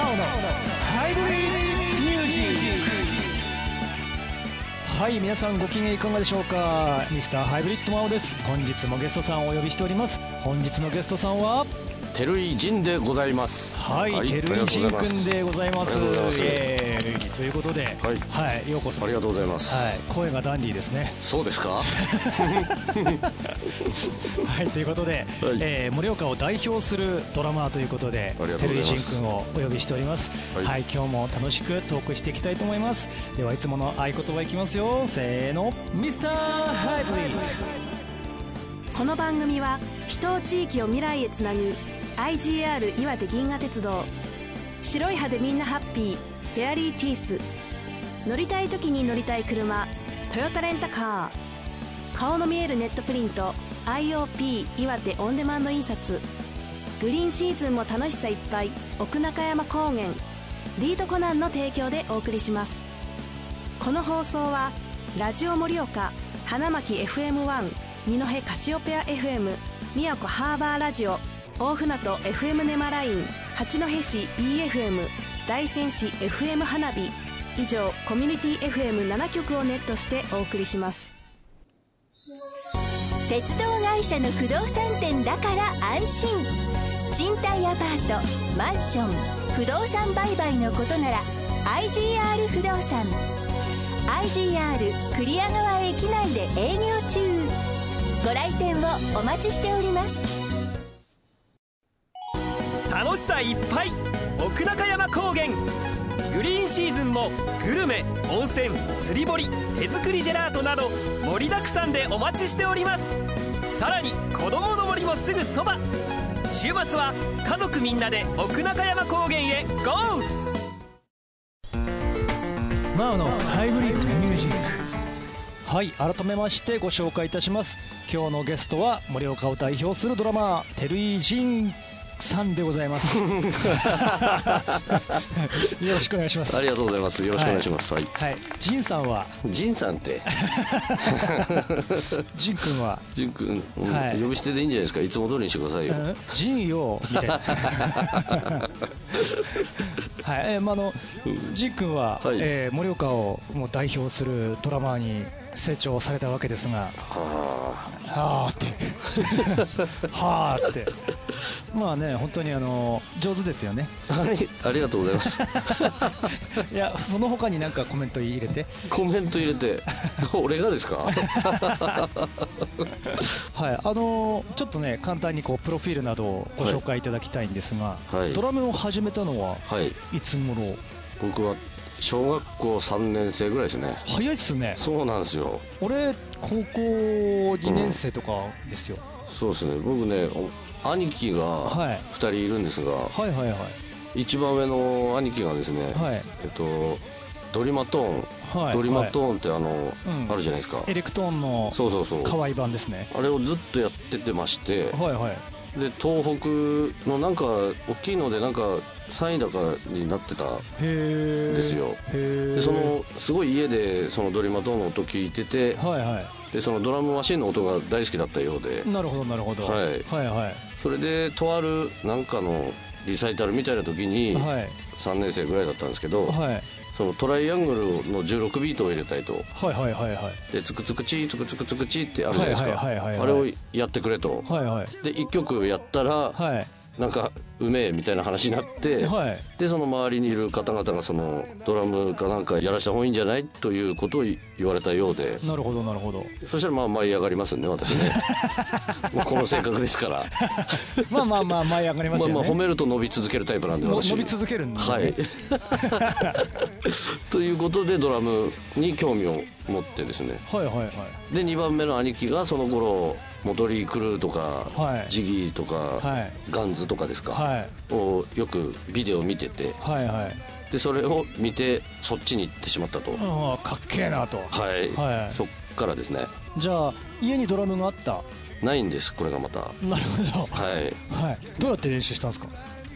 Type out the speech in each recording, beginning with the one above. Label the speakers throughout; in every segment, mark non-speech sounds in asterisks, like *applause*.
Speaker 1: 青のハイブリッドミュージック。はい皆さんご機嫌いかがでしょうか？ミスターハイブリッドマオです。本日もゲストさんをお呼びしております。本日のゲストさんは
Speaker 2: 照井仁でございます
Speaker 1: はい、
Speaker 2: はい
Speaker 1: てるいじんくんでございます。
Speaker 2: ありがとうござい
Speaker 1: うことでは
Speaker 2: はい
Speaker 1: ようこそ。
Speaker 2: ありがとうございます、
Speaker 1: はい、声がダンディーですね。
Speaker 2: そうですか？*laughs*
Speaker 1: はい、ということで、えー盛岡を代表するドラマーということで
Speaker 2: とうございます。
Speaker 1: テルイジン君をお呼びしております。は、
Speaker 2: はいい
Speaker 1: 今日も楽しくトークしていきたいと思います。では、いつもの合言葉いきますよ。せーの、ミスターハイブリッド。
Speaker 3: この番組は人を地域を未来へつなぐ IGR 岩手銀河鉄道。白い歯でみんなハッピー。フェアリーティース。乗りたい時に乗りたい車。トヨタレンタカー。顔の見えるネットプリント。IOP 岩手オンデマンド印刷。グリーンシーズンも楽しさいっぱい。奥中山高原。リードコナンの提供でお送りします。この放送はラジオ盛岡花巻 FM1 二戸カシオペア FM 宮古ハーバーラジオ大船渡 FM ネマライン八戸市 BFM 大仙市 FM 花火。以上コミュニティ FM7 局をネットしてお送りします。
Speaker 4: 鉄道会社の不動産店だから安心。賃貸アパートマンション不動産売買のことなら IGR 不動産。IGR 栗屋川駅内で営業中。ご来店をお待ちしております。
Speaker 5: さいっぱい。奥中山高原。グリーンシーズンもグルメ温泉釣り堀手作りジェラートなど盛りだくさんでお待ちしております。さらに子供の森もすぐそば。週末は家族みんなで奥中山高原へゴー。
Speaker 1: マオのハイブリッドミュージック。はい、改めましてご紹介いたします。今日のゲストは盛岡を代表するドラマー、テルイジンさんでございます。*laughs* よろしくお願いします。
Speaker 2: ありがとうございます。よろしくお願いします。はい、
Speaker 1: はい、ジンさんは、
Speaker 2: 仁さんって？*laughs*
Speaker 1: ジン君は、
Speaker 2: 仁君、うん
Speaker 1: はい。
Speaker 2: 呼び捨てでいいんじゃないですか？いつも通りにしてくださいよ、
Speaker 1: うん。ジンよみたいな。*laughs* はい、えーまああの、ジン君は、
Speaker 2: はい。
Speaker 1: えー盛岡をもう代表するドラマーに成長されたわけですが、
Speaker 2: は
Speaker 1: はーって、*laughs* はーって、まあね、本当にあの上手ですよね。
Speaker 2: あありありがとうございます。*laughs*
Speaker 1: いや、その他になんかコメント入れて、
Speaker 2: コメント入れて。俺がですか？*laughs*
Speaker 1: はい、あのちょっとね、簡単にこうプロフィールなどをご紹介いただきたいんですが、
Speaker 2: はい。
Speaker 1: ドラムを始めたのは
Speaker 2: はい。
Speaker 1: いつ頃？
Speaker 2: 僕は小学校3年生ぐらいですね。
Speaker 1: 早いっすね。
Speaker 2: そうなんですよ。
Speaker 1: 俺高校2年生とかですよ、
Speaker 2: そうですね。僕ねお兄貴が
Speaker 1: はい。
Speaker 2: 2人いるんですが、
Speaker 1: はいはいはい。
Speaker 2: 一番上の兄貴がですね、
Speaker 1: はい。
Speaker 2: えっとドリマトーン、
Speaker 1: はい。
Speaker 2: ドリマ
Speaker 1: はい
Speaker 2: トーンってあの、
Speaker 1: うん。
Speaker 2: あるじゃないですか。
Speaker 1: エレクトーンの
Speaker 2: そうそうそう。
Speaker 1: 可愛い版ですね。
Speaker 2: あれをずっとやっててまして
Speaker 1: はいはい
Speaker 2: で東北のなんか大きいのでなんか3位だかになってた
Speaker 1: へえ
Speaker 2: ですよ。でそのすごい家でそのドリマトの音聞いてて
Speaker 1: はいは
Speaker 2: でそのドラムマシンの音が大好きだったようで。
Speaker 1: いなるほどなるほど。
Speaker 2: はい。
Speaker 1: はいはい。
Speaker 2: それでとあるなんかのリサイタルみたいな時に
Speaker 1: はい。
Speaker 2: 3年生ぐらいだったんですけど
Speaker 1: はい
Speaker 2: そのトライアングルの16ビートを入れたいと。
Speaker 1: はいはいはいはい。
Speaker 2: でつくつくちつくつくつくちってあるじゃないですか。あれをやってくれと。
Speaker 1: はいはい。
Speaker 2: で1曲やったら
Speaker 1: はい
Speaker 2: なんかうめえみたいな話になって
Speaker 1: はい。
Speaker 2: でその周りにいる方々がそのドラムかなんかやらした方がいいんじゃないということを言われたようで。
Speaker 1: なるほどなるほど。
Speaker 2: そしたらまあ舞い上がりますね私ね。*laughs* もうこの性格ですから。
Speaker 1: まあまあまあ舞い上がりますよね。
Speaker 2: まあまあ褒めると伸び続けるタイプなんで私。
Speaker 1: の伸び続けるんで、ね、
Speaker 2: はい。*laughs* ということでドラムに興味を持ってですね。
Speaker 1: はいはいはい。
Speaker 2: で2番目の兄貴がその頃モトリー・クルーとか、
Speaker 1: はい。
Speaker 2: ジギーとか、
Speaker 1: はい。
Speaker 2: ガンズとかですか、
Speaker 1: はい。
Speaker 2: をよくビデオ見てて。
Speaker 1: はいはい。
Speaker 2: でそれを見てそっちに行ってしまったと、
Speaker 1: ああかっけえなと。
Speaker 2: はい、
Speaker 1: はい。
Speaker 2: そっからですね。
Speaker 1: じゃあ家にドラムがあった？
Speaker 2: ないんですこれがまた。は
Speaker 1: なるほど。
Speaker 2: い。
Speaker 1: はい。どうやって練習したんですか？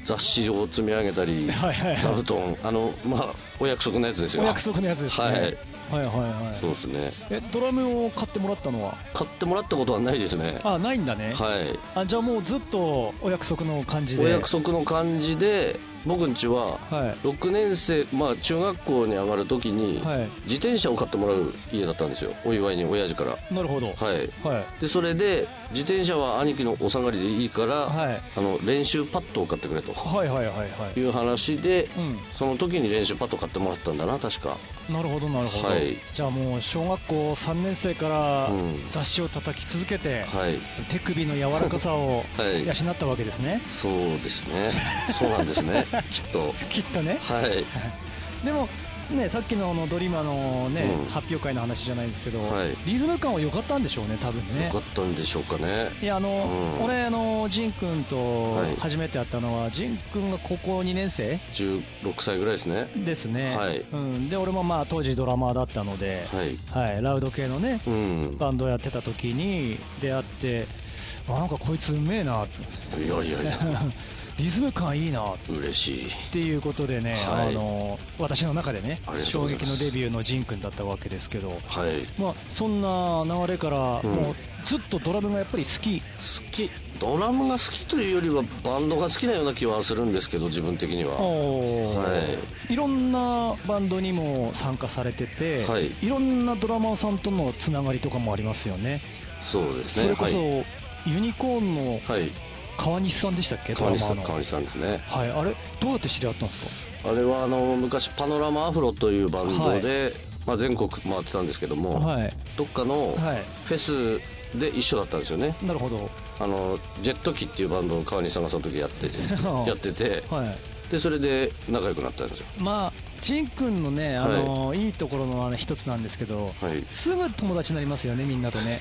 Speaker 2: 雑誌を積み上げたり
Speaker 1: はいはいはい。
Speaker 2: 座布団。あのまあお約束のやつですよ。
Speaker 1: お約束のやつですね、
Speaker 2: はい
Speaker 1: はいはいはい。
Speaker 2: そうですね。
Speaker 1: えドラムを買ってもらったのは？
Speaker 2: 買ってもらったことはないですね。
Speaker 1: あないんだね、
Speaker 2: はい。
Speaker 1: あじゃあもうずっとお約束の感じで。
Speaker 2: お約束の感じで僕んちは
Speaker 1: はい。
Speaker 2: 6年生まあ中学校に上がる時に
Speaker 1: はい。
Speaker 2: 自転車を買ってもらう家だったんですよ。お祝いに親父から。
Speaker 1: なるほど。
Speaker 2: はい。
Speaker 1: はい。
Speaker 2: でそれで自転車は兄貴のお下がりでいいから、
Speaker 1: はい。
Speaker 2: あの練習パッドを買ってくれと。
Speaker 1: はいはいはいはい。
Speaker 2: いう話で、
Speaker 1: うん。
Speaker 2: その時に練習パッド買ってもらったんだな確か。
Speaker 1: なるほどなるほど、
Speaker 2: はい。
Speaker 1: じゃあもう小学校3年生から
Speaker 2: うん。
Speaker 1: 雑誌を叩き続けて、
Speaker 2: はい。
Speaker 1: 手首の柔らかさを *laughs*
Speaker 2: はい。
Speaker 1: 養ったわけですね、
Speaker 2: そうですね。そうなんですねきっと。
Speaker 1: きっとね。
Speaker 2: はい。*laughs*
Speaker 1: でもねさっきのあのドリーマーのね、
Speaker 2: うん。
Speaker 1: 発表会の話じゃないですけど、
Speaker 2: はい。
Speaker 1: リズム感は良かったんでしょうね多分ね。
Speaker 2: よかったんでしょうかね。
Speaker 1: いやあの、
Speaker 2: うん。
Speaker 1: 俺あのジン君と
Speaker 2: はい。
Speaker 1: 初めて会ったのは、ジン君が高校2年生
Speaker 2: 16歳ぐらいですね。
Speaker 1: ですね、
Speaker 2: はい。
Speaker 1: うん、で俺もまあ当時ドラマーだったので、
Speaker 2: はい。
Speaker 1: はい、ラウド系のね
Speaker 2: うん。
Speaker 1: バンドやってた時に出会ってあなんかこいつうめえな。
Speaker 2: いやいやいや *laughs*
Speaker 1: リズム感いいなっ
Speaker 2: 嬉しい。
Speaker 1: ていうことでね、
Speaker 2: はい。
Speaker 1: あの私の中でね衝撃のデビューのジン君だったわけですけど、
Speaker 2: はい。
Speaker 1: まあ、そんな流れから、
Speaker 2: うん。
Speaker 1: もうずっとドラムがやっぱり好き。
Speaker 2: 好き。ドラムが好きというよりはバンドが好きなような気はするんですけど自分的には。
Speaker 1: おー。
Speaker 2: はい
Speaker 1: ろんなバンドにも参加されてて、
Speaker 2: はい。
Speaker 1: いろんなドラマーさんとのつながりとかもありますよね。
Speaker 2: そうですね。
Speaker 1: それこそ、
Speaker 2: はい、
Speaker 1: ユニコーンの
Speaker 2: はい、
Speaker 1: 川西さんでしたっけ？ド
Speaker 2: 川西さん。川西さんですね。
Speaker 1: はい。あれどうやって知り合ったんです
Speaker 2: あれはあの昔パノラマアフロというバンドで、まあ、全国回ってたんですけども、
Speaker 1: かはい。
Speaker 2: どっかの
Speaker 1: はい。
Speaker 2: フェスで一緒だったんですよね。
Speaker 1: なるほど。
Speaker 2: あのジェット機っていうバンドを川西さんがその時やって *laughs* やってて
Speaker 1: はい。
Speaker 2: でそれで仲良くなったんですよ。
Speaker 1: まあジン君のねあの、い、いところのあの一つなんですけど、
Speaker 2: はい。
Speaker 1: すぐ友達になりますよねみんなとね。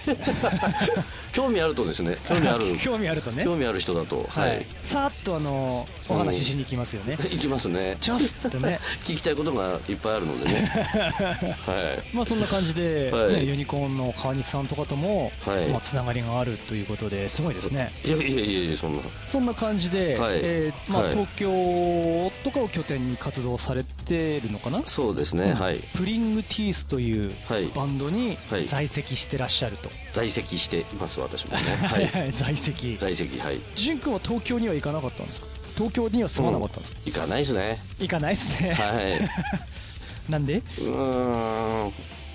Speaker 1: *laughs*
Speaker 2: 興味あるとですね。*laughs* 興味ある。
Speaker 1: 興味あるとね。
Speaker 2: 興味ある人だと
Speaker 1: は
Speaker 2: はい。い、
Speaker 1: さーっとあのお話ししに行きますよね、
Speaker 2: 行きますね。
Speaker 1: チャスってね。*laughs*
Speaker 2: 聞きたいことがいっぱいあるのでね。はい。
Speaker 1: まあそんな感じで、
Speaker 2: はい。
Speaker 1: ねユニコーンの川西さんとかとも、
Speaker 2: はい。
Speaker 1: まあ、つながりがあるということですごいですね。
Speaker 2: いやいやいやいやそんな。
Speaker 1: そんな感じで、
Speaker 2: はい。
Speaker 1: えーまあ
Speaker 2: はい。
Speaker 1: 東京とかを拠点に活動されてるのかな、
Speaker 2: そうですね、はい。
Speaker 1: プリングティースという
Speaker 2: はい。
Speaker 1: バンドに
Speaker 2: はい。
Speaker 1: 在籍してらっしゃると、
Speaker 2: 在籍しています私もね。はい。*laughs*
Speaker 1: 在籍。
Speaker 2: 在籍はい。
Speaker 1: ジン君は東京には行かなかったんですか？東京には住まなかったんですか、
Speaker 2: 行かないですね。
Speaker 1: 行かないですね、
Speaker 2: はい。*laughs*
Speaker 1: なんで？
Speaker 2: うーん。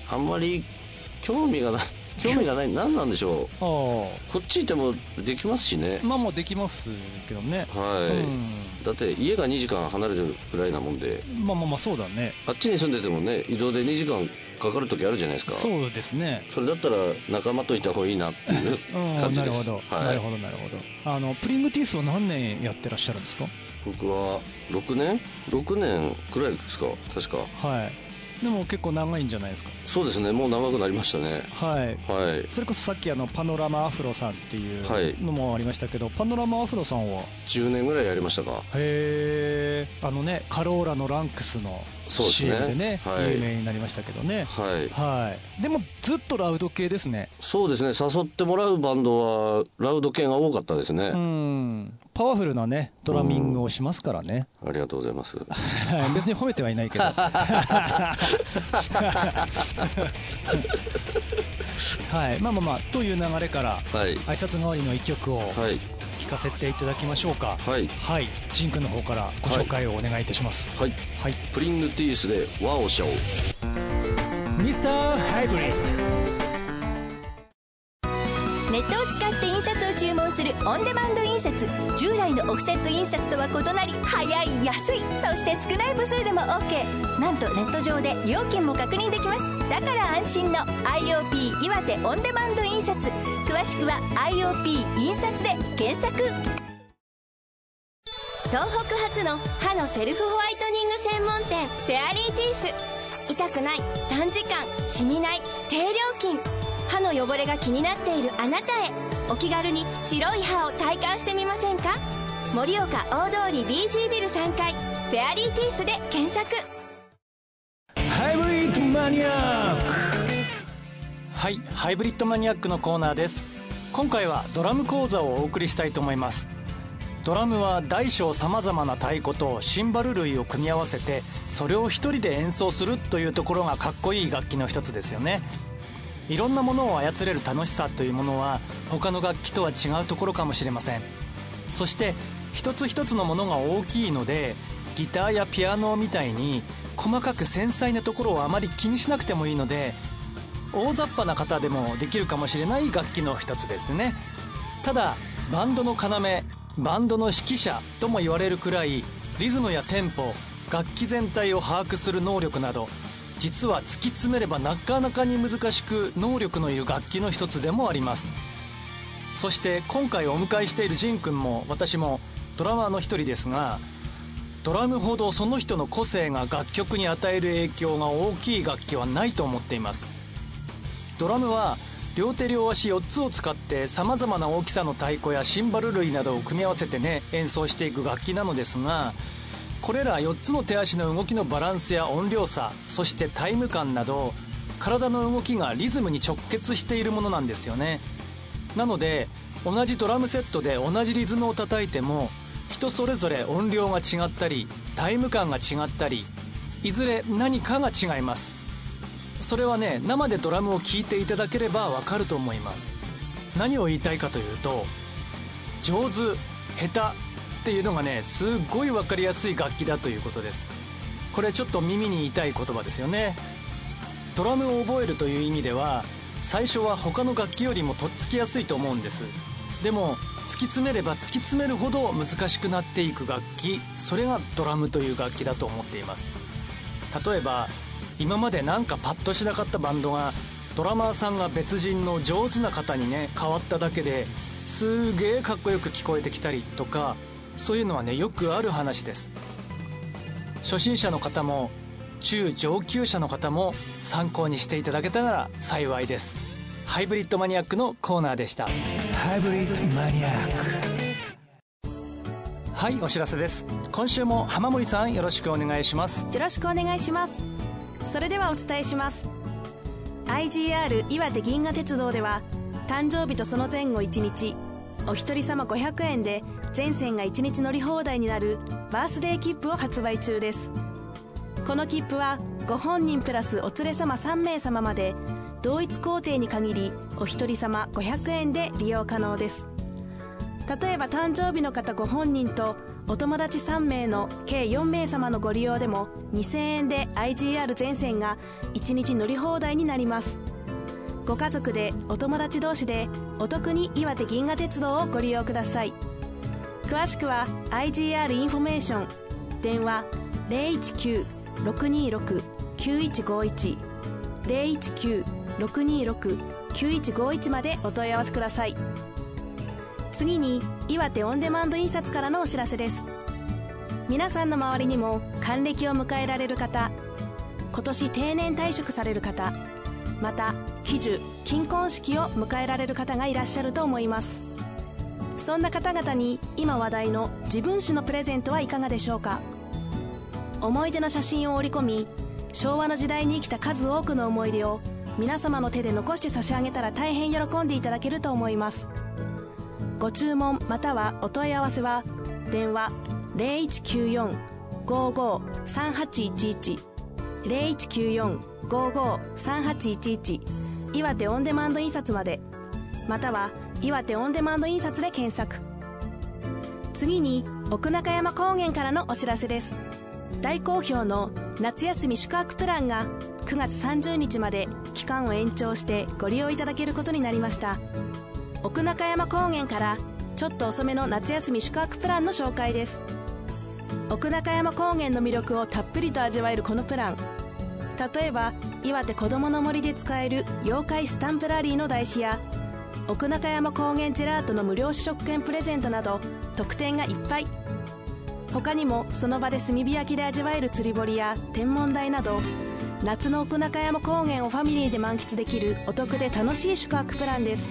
Speaker 2: あんまり興味がない興味がない。何なんでしょう。
Speaker 1: あ
Speaker 2: こっちいてもできますしね。
Speaker 1: あまあもうできますけどね、
Speaker 2: はい、
Speaker 1: うん。
Speaker 2: だって家が2時間離れるぐらいなもんで。
Speaker 1: まあまあまあそうだね。
Speaker 2: あっちに住んでてもね移動で2時間かかる時あるじゃないですか。
Speaker 1: そうですね。
Speaker 2: それだったら仲間といた方がいいなっていう *laughs*
Speaker 1: うん
Speaker 2: 感じです。
Speaker 1: なるほど、
Speaker 2: はい、
Speaker 1: なるほどなるほど。あのプリングティースは何年やってらっしゃるんですか？
Speaker 2: 僕は6年？6年くらいですか？確か。
Speaker 1: はいでも結構長いんじゃないですか？
Speaker 2: そうですね。もう長くなりましたね。
Speaker 1: はい。
Speaker 2: はい。
Speaker 1: それこそさっきあのパノラマアフロさんっていう
Speaker 2: はい。
Speaker 1: のもありましたけど、パノラマアフロさんは
Speaker 2: ？10年ぐらいやりましたか。
Speaker 1: へえあのねカローラのランクスの CM でね。
Speaker 2: はい。
Speaker 1: 有名になりましたけどね。
Speaker 2: はい。
Speaker 1: はい。でもずっとラウド系ですね。
Speaker 2: そうですね。誘ってもらうバンドはラウド系が多かったですね、
Speaker 1: うん。パワフルなねドラミングをしますからね、
Speaker 2: ありがとうございます。
Speaker 1: はい。別に褒めてはいないけど。*laughs* はい。まあまあまあという流れから
Speaker 2: はい。
Speaker 1: 挨拶代わりの一曲を
Speaker 2: はい
Speaker 1: 聴かせていただきましょうか。
Speaker 2: はい。
Speaker 1: はい。ジン君の方からご紹介をお願いいたします。
Speaker 2: はい。
Speaker 1: はい、
Speaker 2: プリングティースで和をしゃおう。
Speaker 1: ミスターハイブリッド
Speaker 4: ネットを使って印刷を注文するオンデマンド印刷従来のオフセット印刷とは異なり早い安い。そして少ない部数でも OK なんとネット上で料金も確認できます。だから安心の IOP 岩手オンデマンド印刷詳しくは IOP 印刷で検索
Speaker 6: 東北初の歯のセルフホワイトニング専門店フェアリーティース。痛くない短時間しみない低料金。歯の汚れが気になっているあなたへ。お気軽に白い歯を体感してみませんか？盛岡大通り BG ビル3階フェアリーティースで検索。
Speaker 1: ハイブリッドマニアック。はいハイブリッドマニアックのコーナーです。今回はドラム講座をお送りしたいと思います。ドラムは大小さまざまな太鼓とシンバル類を組み合わせてそれを一人で演奏するというところがかっこいい楽器の一つですよね。いろんなものを操れる楽しさというものは他の楽器とは違うところかもしれません。そして一つ一つのものが大きいのでギターやピアノみたいに細かく繊細なところをあまり気にしなくてもいいので大雑把な方でもできるかもしれない楽器の一つですね。ただバンドの要バンドの指揮者とも言われるくらいリズムやテンポ楽器全体を把握する能力など実は突き詰めればなかなかに難しく能力のいる楽器の一つでもあります。そして今回お迎えしているジンくんも私もドラマーの一人ですがドラムほどその人の個性が楽曲に与える影響が大きい楽器はないと思っています。ドラムは両手両足4つを使ってさまざまな大きさの太鼓やシンバル類などを組み合わせてね演奏していく楽器なのですがこれら4つの手足の動きのバランスや音量差そしてタイム感など体の動きがリズムに直結しているものなんですよね。なので同じドラムセットで同じリズムを叩いても人それぞれ音量が違ったりタイム感が違ったりいずれ何かが違います。それはね生でドラムを聴いていただければわかると思います。何を言いたいかというと上手下手っていうのがねすっごい分かりやすい楽器だということです。これちょっと耳に痛い言葉ですよね。ドラムを覚えるという意味では最初は他の楽器よりもとっつきやすいと思うんです。でも突き詰めれば突き詰めるほど難しくなっていく楽器それがドラムという楽器だと思っています。例えば今までなんかパッとしなかったバンドがドラマーさんが別人の上手な方にね変わっただけですげえかっこよく聞こえてきたりとかそういうのはねよくある話です。初心者の方も中上級者の方も参考にしていただけたなら幸いです。ハイブリッドマニアックのコーナーでした。ハイブリッドマニアック。はいお知らせです。今週も浜森さんよろしくお願いします。
Speaker 3: よろしくお願いします。それではお伝えします。IGR 岩手銀河鉄道では誕生日とその前後1日お一人様500円で全線が1日乗り放題になるバースデー切符を発売中です。この切符はご本人プラスお連れ様3名様まで同一工程に限りお一人様500円で利用可能です。例えば誕生日の方ご本人とお友達3名の計4名様のご利用でも2000円で IGR 全線が1日乗り放題になります。ご家族でお友達同士でお得に岩手銀河鉄道をご利用ください。詳しくは IGR インフォメーション電話019-626-9151 019-626-9151までお問い合わせください。次に岩手オンデマンド印刷からのお知らせです。皆さんの周りにも還暦を迎えられる方今年定年退職される方また喜寿金婚式を迎えられる方がいらっしゃると思います。そんな方々に今話題の自分史のプレゼントはいかがでしょうか？思い出の写真を織り込み昭和の時代に生きた数多くの思い出を皆様の手で残して差し上げたら大変喜んでいただけると思います。ご注文またはお問い合わせは電話0194-55-3811 0194-55-3811岩手オンデマンド印刷までまたは岩手オンデマンド印刷で検索。次に奥中山高原からのお知らせです。大好評の夏休み宿泊プランが9月30日まで期間を延長してご利用いただけることになりました。奥中山高原からちょっと遅めの夏休み宿泊プランの紹介です。奥中山高原の魅力をたっぷりと味わえるこのプラン。例えば岩手こどもの森で使える妖怪スタンプラリーの台紙や奥中山高原ジェラートの無料試食券プレゼントなど特典がいっぱい。他にもその場で炭火焼きで味わえる釣り堀や天文台など夏の奥中山高原をファミリーで満喫できるお得で楽しい宿泊プランです。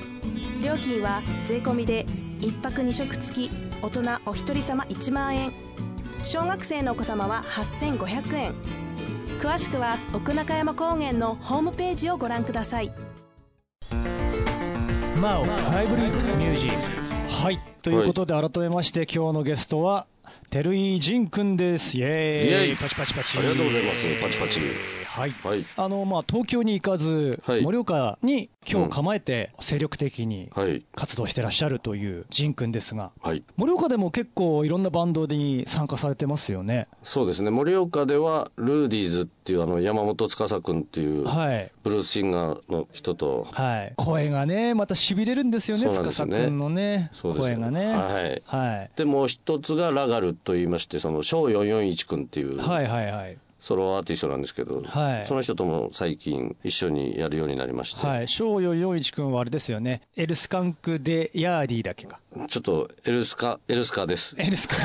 Speaker 3: 料金は税込みで1泊2食付き大人お一人様1万円。小学生のお子様は8500円。詳しくは奥中山高原のホームページをご覧ください。
Speaker 1: マオハイブリッドミュージックはい。ということで改めまして今日のゲストは照井仁くんです。イエーイ。
Speaker 2: イエーイ。
Speaker 1: パチパチパチ。
Speaker 2: ありがとうございます。パチパチ
Speaker 1: はい
Speaker 2: はい
Speaker 1: あのまあ東京に行かず、
Speaker 2: はい
Speaker 1: 盛岡に今日構えて精力的に
Speaker 2: はい
Speaker 1: 活動してらっしゃるという仁君ですが、
Speaker 2: はい
Speaker 1: 盛岡でも結構いろんなバンドに参加されてますよね。
Speaker 2: そうですね盛岡ではルーディーズっていうあの山本司君っていう
Speaker 1: はい。
Speaker 2: ブルースシンガーの人と
Speaker 1: はい。声がね、また痺れるんですよね、司君のね、声がね。
Speaker 2: はい
Speaker 1: はい。
Speaker 2: でもう一つがラガルと言いましてその翔441君っていう
Speaker 1: はいはいはい。
Speaker 2: ソロアーティストなんですけど、
Speaker 1: はい
Speaker 2: その人とも最近一緒にやるようになりまして、
Speaker 1: はい。翔陽陽一君はあれですよね。エルスカンクでヤーディだっけか。
Speaker 2: ちょっとエルスカエルスカです
Speaker 1: エルスカ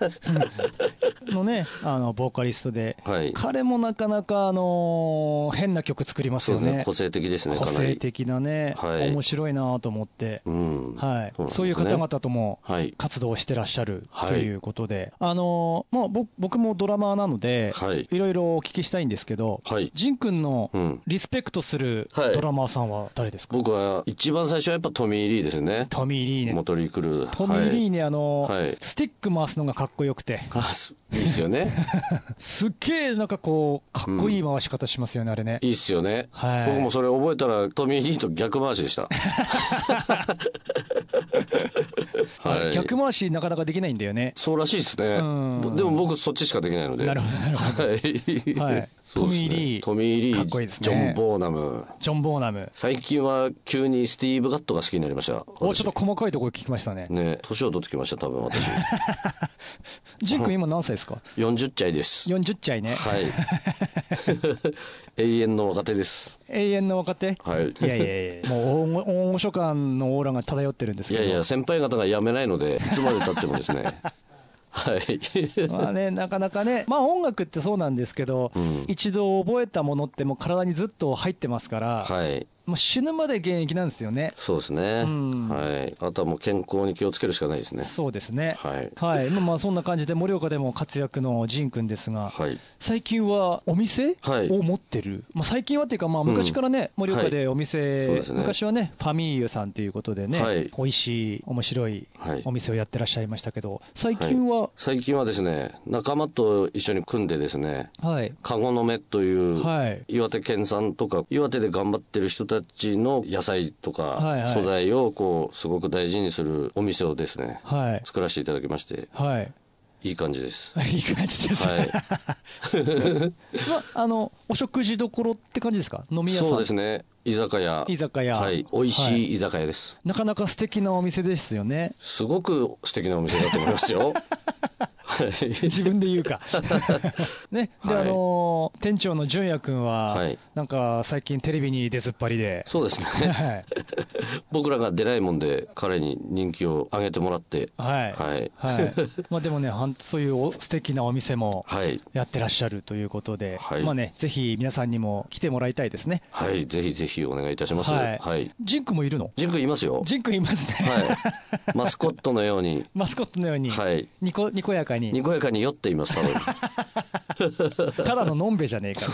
Speaker 1: *laughs* のね、あの、ボーカリストで、
Speaker 2: はい。
Speaker 1: 彼もなかなか、あのー変な曲作りますよね。
Speaker 2: ね。個性的ですね
Speaker 1: 個性的なね、
Speaker 2: はい。
Speaker 1: 面白いなと思って、
Speaker 2: うん。
Speaker 1: はい。
Speaker 2: ね。
Speaker 1: そういう方々とも
Speaker 2: はい。
Speaker 1: 活動してらっしゃる
Speaker 2: はい。
Speaker 1: ということで、あのーまあ、ぼ僕もドラマーなので、
Speaker 2: はい。
Speaker 1: いろいろお聞きしたいんですけど、
Speaker 2: はい。
Speaker 1: ジン君の
Speaker 2: うん。
Speaker 1: リスペクトする
Speaker 2: はい。
Speaker 1: ドラマーさんは誰ですか、
Speaker 2: 僕は一番最初はやっぱトミー・リーですね。
Speaker 1: トミー・リーネ。
Speaker 2: モトリー・クルー。
Speaker 1: トミー・リー
Speaker 2: ね、
Speaker 1: ネ、あのー
Speaker 2: はい。
Speaker 1: スティック回すのがかっっこよくて、
Speaker 2: あすいいっすよね。
Speaker 1: すっげえなんかこう、かっこいい回し方しますよね、あれね。
Speaker 2: いいっすよね、
Speaker 1: はい。
Speaker 2: 僕もそれ覚えたらトミー・リーと逆回しでした。*laughs* はい。
Speaker 1: 逆回しなかなかできないんだよね。
Speaker 2: そうらしいですね。
Speaker 1: うん。
Speaker 2: でも僕そっちしかできないので。
Speaker 1: なるほどなるほど。
Speaker 2: はい、
Speaker 1: トミーリー。
Speaker 2: トミー・リー
Speaker 1: かっこいいですね。
Speaker 2: ジョン・ボーナム。
Speaker 1: ジョン・ボーナム。
Speaker 2: 最近は急にスティーブ・ガットが好きになりました
Speaker 1: お、ちょっと細かいところ聞きましたね。
Speaker 2: ね年を取ってきました多分私。*laughs*
Speaker 1: ジン君今何歳ですか
Speaker 2: ？40歳です
Speaker 1: ?40 歳ね。
Speaker 2: はい。*laughs* 永遠の若手です。
Speaker 1: 永遠の若手？
Speaker 2: はい。
Speaker 1: いやいやいや、もう大御大御所感のオーラが漂ってるんですけど。
Speaker 2: いやいや先輩方が辞めないのでいつまでたってもですね。*laughs* はい。
Speaker 1: まあね、なかなかね、まあ音楽ってそうなんですけど、
Speaker 2: ん。
Speaker 1: 一度覚えたものってもう体にずっと入ってますから、
Speaker 2: はい
Speaker 1: もう死ぬまで現役なんですよね。
Speaker 2: そうですね、
Speaker 1: ん。
Speaker 2: はい。あとはもう健康に気をつけるしかないですね。
Speaker 1: そうですね。
Speaker 2: はい。
Speaker 1: はい。まあまあそんな感じで盛岡でも活躍のジン君ですが、
Speaker 2: はい。
Speaker 1: 最近はお店
Speaker 2: はい。
Speaker 1: を持ってる、まあ、最近はっていうか、まあ、昔からね、盛岡でお店、
Speaker 2: そうですね。
Speaker 1: 昔はね、ファミーユさんということでね、
Speaker 2: はい。
Speaker 1: 美味しい、面白い
Speaker 2: はい。
Speaker 1: お店をやってらっしゃいましたけど、最近は、
Speaker 2: 最近はですね仲間と一緒に組んでですね
Speaker 1: はい、
Speaker 2: カゴの目という、
Speaker 1: はい。
Speaker 2: 岩手県産とか岩手で頑張ってる人たちの野菜とか
Speaker 1: はいはい。
Speaker 2: 素材をこうすごく大事にするお店をですね
Speaker 1: はい、
Speaker 2: 作らせていただきまして
Speaker 1: はい、
Speaker 2: いい感じです。*laughs*
Speaker 1: いい感じです。
Speaker 2: はい。*laughs*
Speaker 1: まあ、*laughs* あの、お食事どころって感じですか？飲み屋さん。
Speaker 2: そうですね。居酒屋。
Speaker 1: 居酒屋。
Speaker 2: はい。美味しい居酒屋です、
Speaker 1: なかなか素敵なお店ですよね。
Speaker 2: すごく素敵なお店だと思いますよ。はい *laughs*
Speaker 1: 自分で言うか。*laughs* ね。で、
Speaker 2: はい。
Speaker 1: あのー店長の純也君は、
Speaker 2: はい。
Speaker 1: なんか最近テレビに出ずっぱりで、
Speaker 2: そうですね。
Speaker 1: はい。
Speaker 2: 僕らが出ないもんで彼に人気を上げてもらって。
Speaker 1: はい。
Speaker 2: はい。
Speaker 1: はい。まあでもね、そういうお素敵なお店も
Speaker 2: はい。
Speaker 1: やってらっしゃるということで、
Speaker 2: はい。
Speaker 1: まあね、ぜひ皆さんにも来てもらいたいですね。
Speaker 2: はい。ぜひぜひお願いいたします。
Speaker 1: はい。
Speaker 2: はい。
Speaker 1: ジンクもいるの？
Speaker 2: ジンクいますよ。
Speaker 1: ジンクいますね。
Speaker 2: はい。マスコットのように。*laughs*
Speaker 1: マスコットのように、
Speaker 2: はい。
Speaker 1: にこ、にこやかに、
Speaker 2: に。こやかに酔っています多分。*laughs*
Speaker 1: ただののんべじゃねえか。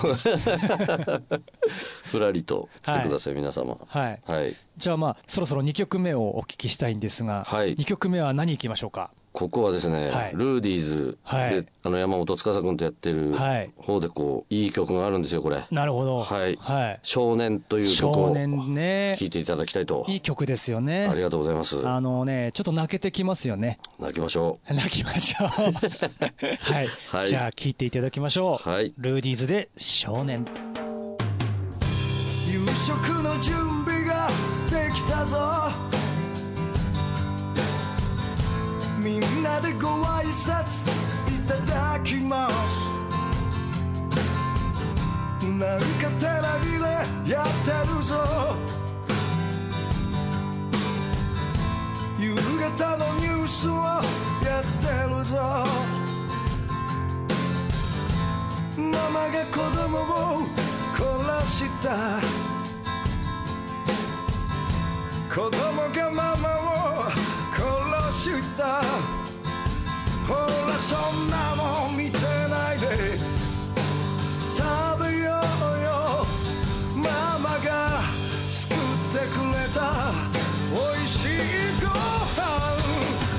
Speaker 2: ふらりと来てください、皆様。
Speaker 1: はい。
Speaker 2: はい。
Speaker 1: じゃあまあ、そろそろ2曲目をお聞きしたいんですが、
Speaker 2: はい。
Speaker 1: 2曲目は何行きましょうか？
Speaker 2: ここはですね、
Speaker 1: はい
Speaker 2: ルーディーズで、
Speaker 1: はい
Speaker 2: あの山本司君とやってる
Speaker 1: はい
Speaker 2: 方でこういい曲があるんですよこれ
Speaker 1: なるほど。
Speaker 2: はい
Speaker 1: はい。
Speaker 2: 少年という曲
Speaker 1: 少
Speaker 2: を
Speaker 1: 年ね
Speaker 2: 聴、いていただきたいと
Speaker 1: いい曲ですよね。
Speaker 2: ありがとうございます
Speaker 1: あのね、ちょっと泣けてきますよね。
Speaker 2: 泣きましょ *laughs*
Speaker 1: 泣きましょう。*laughs* はい。
Speaker 2: はい
Speaker 1: じゃあ、聴いていただきましょう。
Speaker 2: はい
Speaker 1: ルーディーズで少年。
Speaker 7: 夕食の準備ができたぞみんなでご挨拶いただきます。なんかテレビでやってるぞ。夕方のニュースをやってるぞ。ママが子供を殺した。子供がママを殺した。ほらそんなもん見てないで。食べようよ。ママが作ってくれた。美味しいご飯。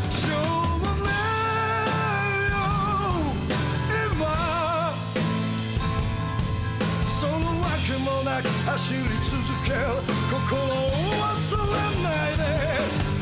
Speaker 7: しょうがないよ。今そのわけもなく走り続ける。心を忘れないで。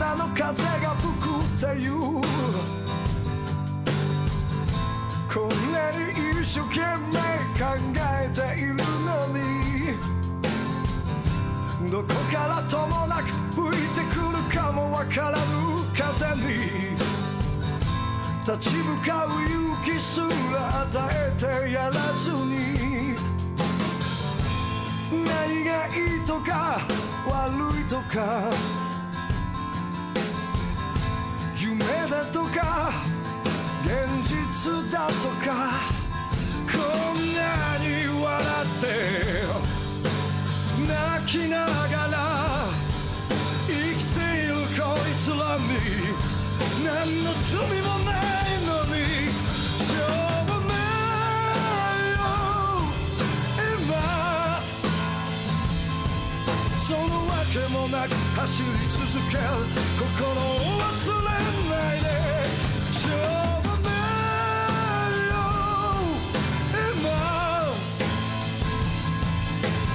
Speaker 7: は明日の風が吹くっていうこんなに一生懸命考えているのにどこからともなく吹いてくるかもわからぬ風に立ち向かう勇気すら与えてやらずに。何がいいとか悪いとか。だとか現実だとかこんなに笑って泣きながら生きているこいつらに何の罪もない。そのわけもなく走り続ける心を忘れないで。しょうがないよ。今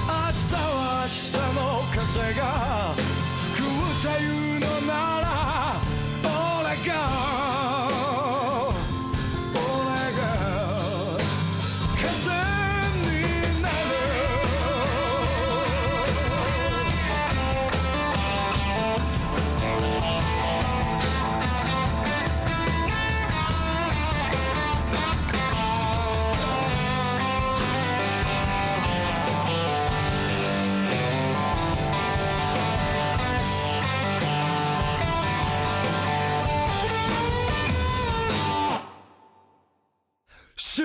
Speaker 7: 明日は明日の風が吹くってし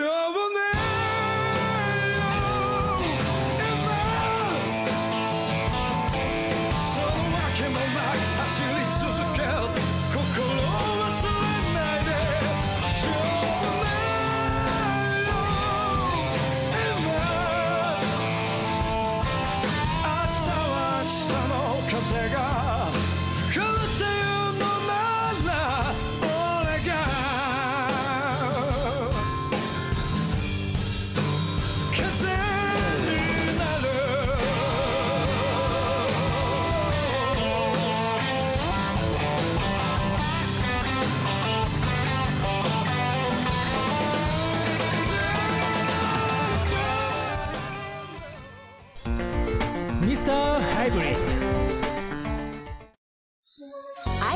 Speaker 1: スターハイブリッド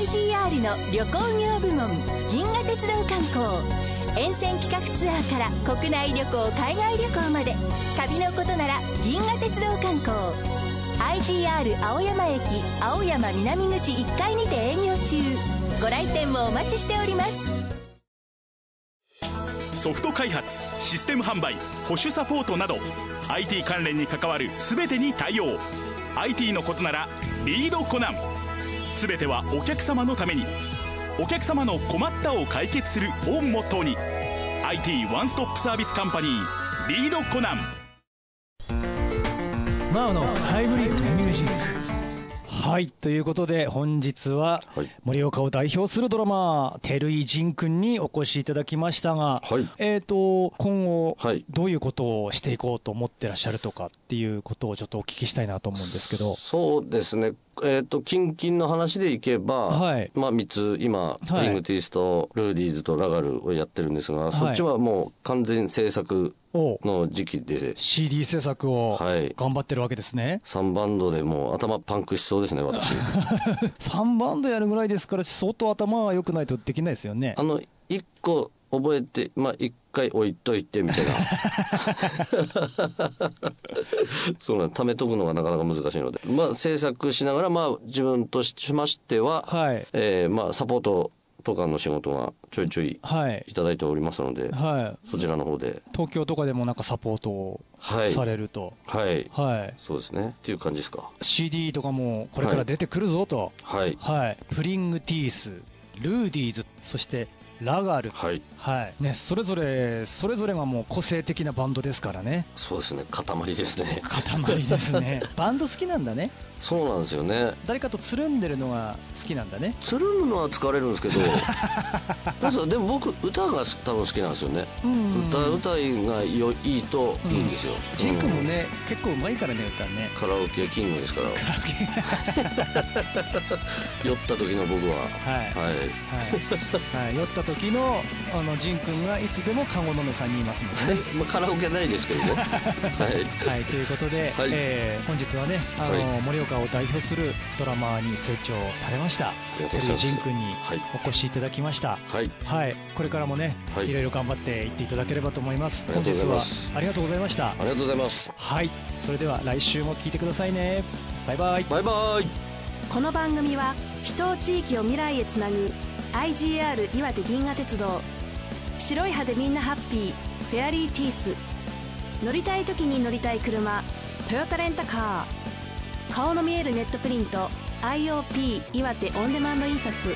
Speaker 4: IGR の旅行業部門銀河鉄道観光。沿線企画ツアーから国内旅行海外旅行まで。旅のことなら銀河鉄道観光。IGR 青山駅青山南口1階にて営業中。ご来店もお待ちしております。
Speaker 8: ソフト開発システム販売保守サポートなど IT 関連に関わる全てに対応。IT のことならリードコナン。全てはお客様のために。お客様の困ったを解決するをモットーに IT ワンストップサービスカンパニーリードコナン。
Speaker 1: マオのハイブリッドミュージック。はいということで本日は
Speaker 2: はい。
Speaker 1: 盛岡を代表するドラマー照井仁君にお越しいただきましたが、
Speaker 2: はい。
Speaker 1: えー、と今後
Speaker 2: はい。
Speaker 1: どういうことをしていこうと思ってらっしゃるとかっていうことをちょっとお聞きしたいなと思うんですけど。
Speaker 2: そうですね。えっ、と、近々の話でいけば、
Speaker 1: はい。
Speaker 2: まあ3つ、今、
Speaker 1: はい。
Speaker 2: リングティースとルーディーズとラガルをやってるんですが、そっちはもう完全制作
Speaker 1: を
Speaker 2: の時期で、
Speaker 1: CD 制作を
Speaker 2: はい
Speaker 1: 頑張ってるわけですね、
Speaker 2: 3バンドでもう頭パンクしそうですね、私。*laughs*
Speaker 1: 3バンドやるぐらいですから相当頭が良くないとできないですよね
Speaker 2: あの、1個覚えて、まあ1回置いといてみたいな。*laughs* そうなん、貯めとくのがなかなか難しいので。まあ制作しながら、まあ自分としましては、
Speaker 1: はい
Speaker 2: えーまあサポートとかの仕事がちょいちょい
Speaker 1: はい。
Speaker 2: いただいておりますので、
Speaker 1: はい。
Speaker 2: そちらの方で。
Speaker 1: 東京とかでもなんかサポートを
Speaker 2: はい。
Speaker 1: されると。
Speaker 2: はい。
Speaker 1: はい。
Speaker 2: そうですね。っていう感じですか
Speaker 1: ？CD とかもこれから出てくるぞと。
Speaker 2: はい。
Speaker 1: はい、プリングティースルーディーズそしてラガール。
Speaker 2: はい。
Speaker 1: はい。ね、それぞれそれぞれがもう個性的なバンドですからね。
Speaker 2: そうですね。塊ですね。
Speaker 1: 塊ですね。*laughs* バンド好きなんだね
Speaker 2: そうなんですよね。
Speaker 1: 誰かとつるんでるのが好きなんだね。
Speaker 2: つるむのは疲れるんですけどなんすかでも僕歌が多分好きなんですよね、
Speaker 1: うん
Speaker 2: 歌歌いがよいいといいんですよ、
Speaker 1: ジン君も
Speaker 2: うん
Speaker 1: ね、結構うまいからね歌ね。
Speaker 2: カラオケキングですから。酔った時の僕は。
Speaker 1: はい。
Speaker 2: はい。
Speaker 1: はい、はい、酔った時のあのジン君がいつでもカゴのめさんにいますのでね。
Speaker 2: まあ、カラオケないですけどね。*laughs* はい。
Speaker 1: はい、ということで、
Speaker 2: はい。
Speaker 1: えー本日はねあの、
Speaker 2: はい。
Speaker 1: 盛岡を代表するドラマーに成長されました。
Speaker 2: りがとうございます
Speaker 1: ジン君に
Speaker 2: はい
Speaker 1: お越しいただきました。
Speaker 2: はい。
Speaker 1: はい。これからもね、
Speaker 2: はい。
Speaker 1: い、ろいろ頑張っていっていただければと思います。
Speaker 2: ありがとうござい
Speaker 1: 本日はありがとうございました。
Speaker 2: ありがとうございます。
Speaker 1: はい。それでは来週も聞いてくださいね。バイバイ。
Speaker 2: バイバイ。
Speaker 3: この番組は人を地域を未来へつなぐ IGR 岩手銀河鉄道。白い歯でみんなハッピー。フェアリーティース。乗りたい時に乗りたい車。トヨタレンタカー顔の見えるネットプリント。IOP 岩手オンデマンド印刷。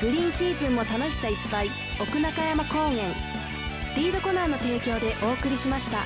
Speaker 3: グリーンシーズンも楽しさいっぱい。奥中山高原リードコナーの提供でお送りしました。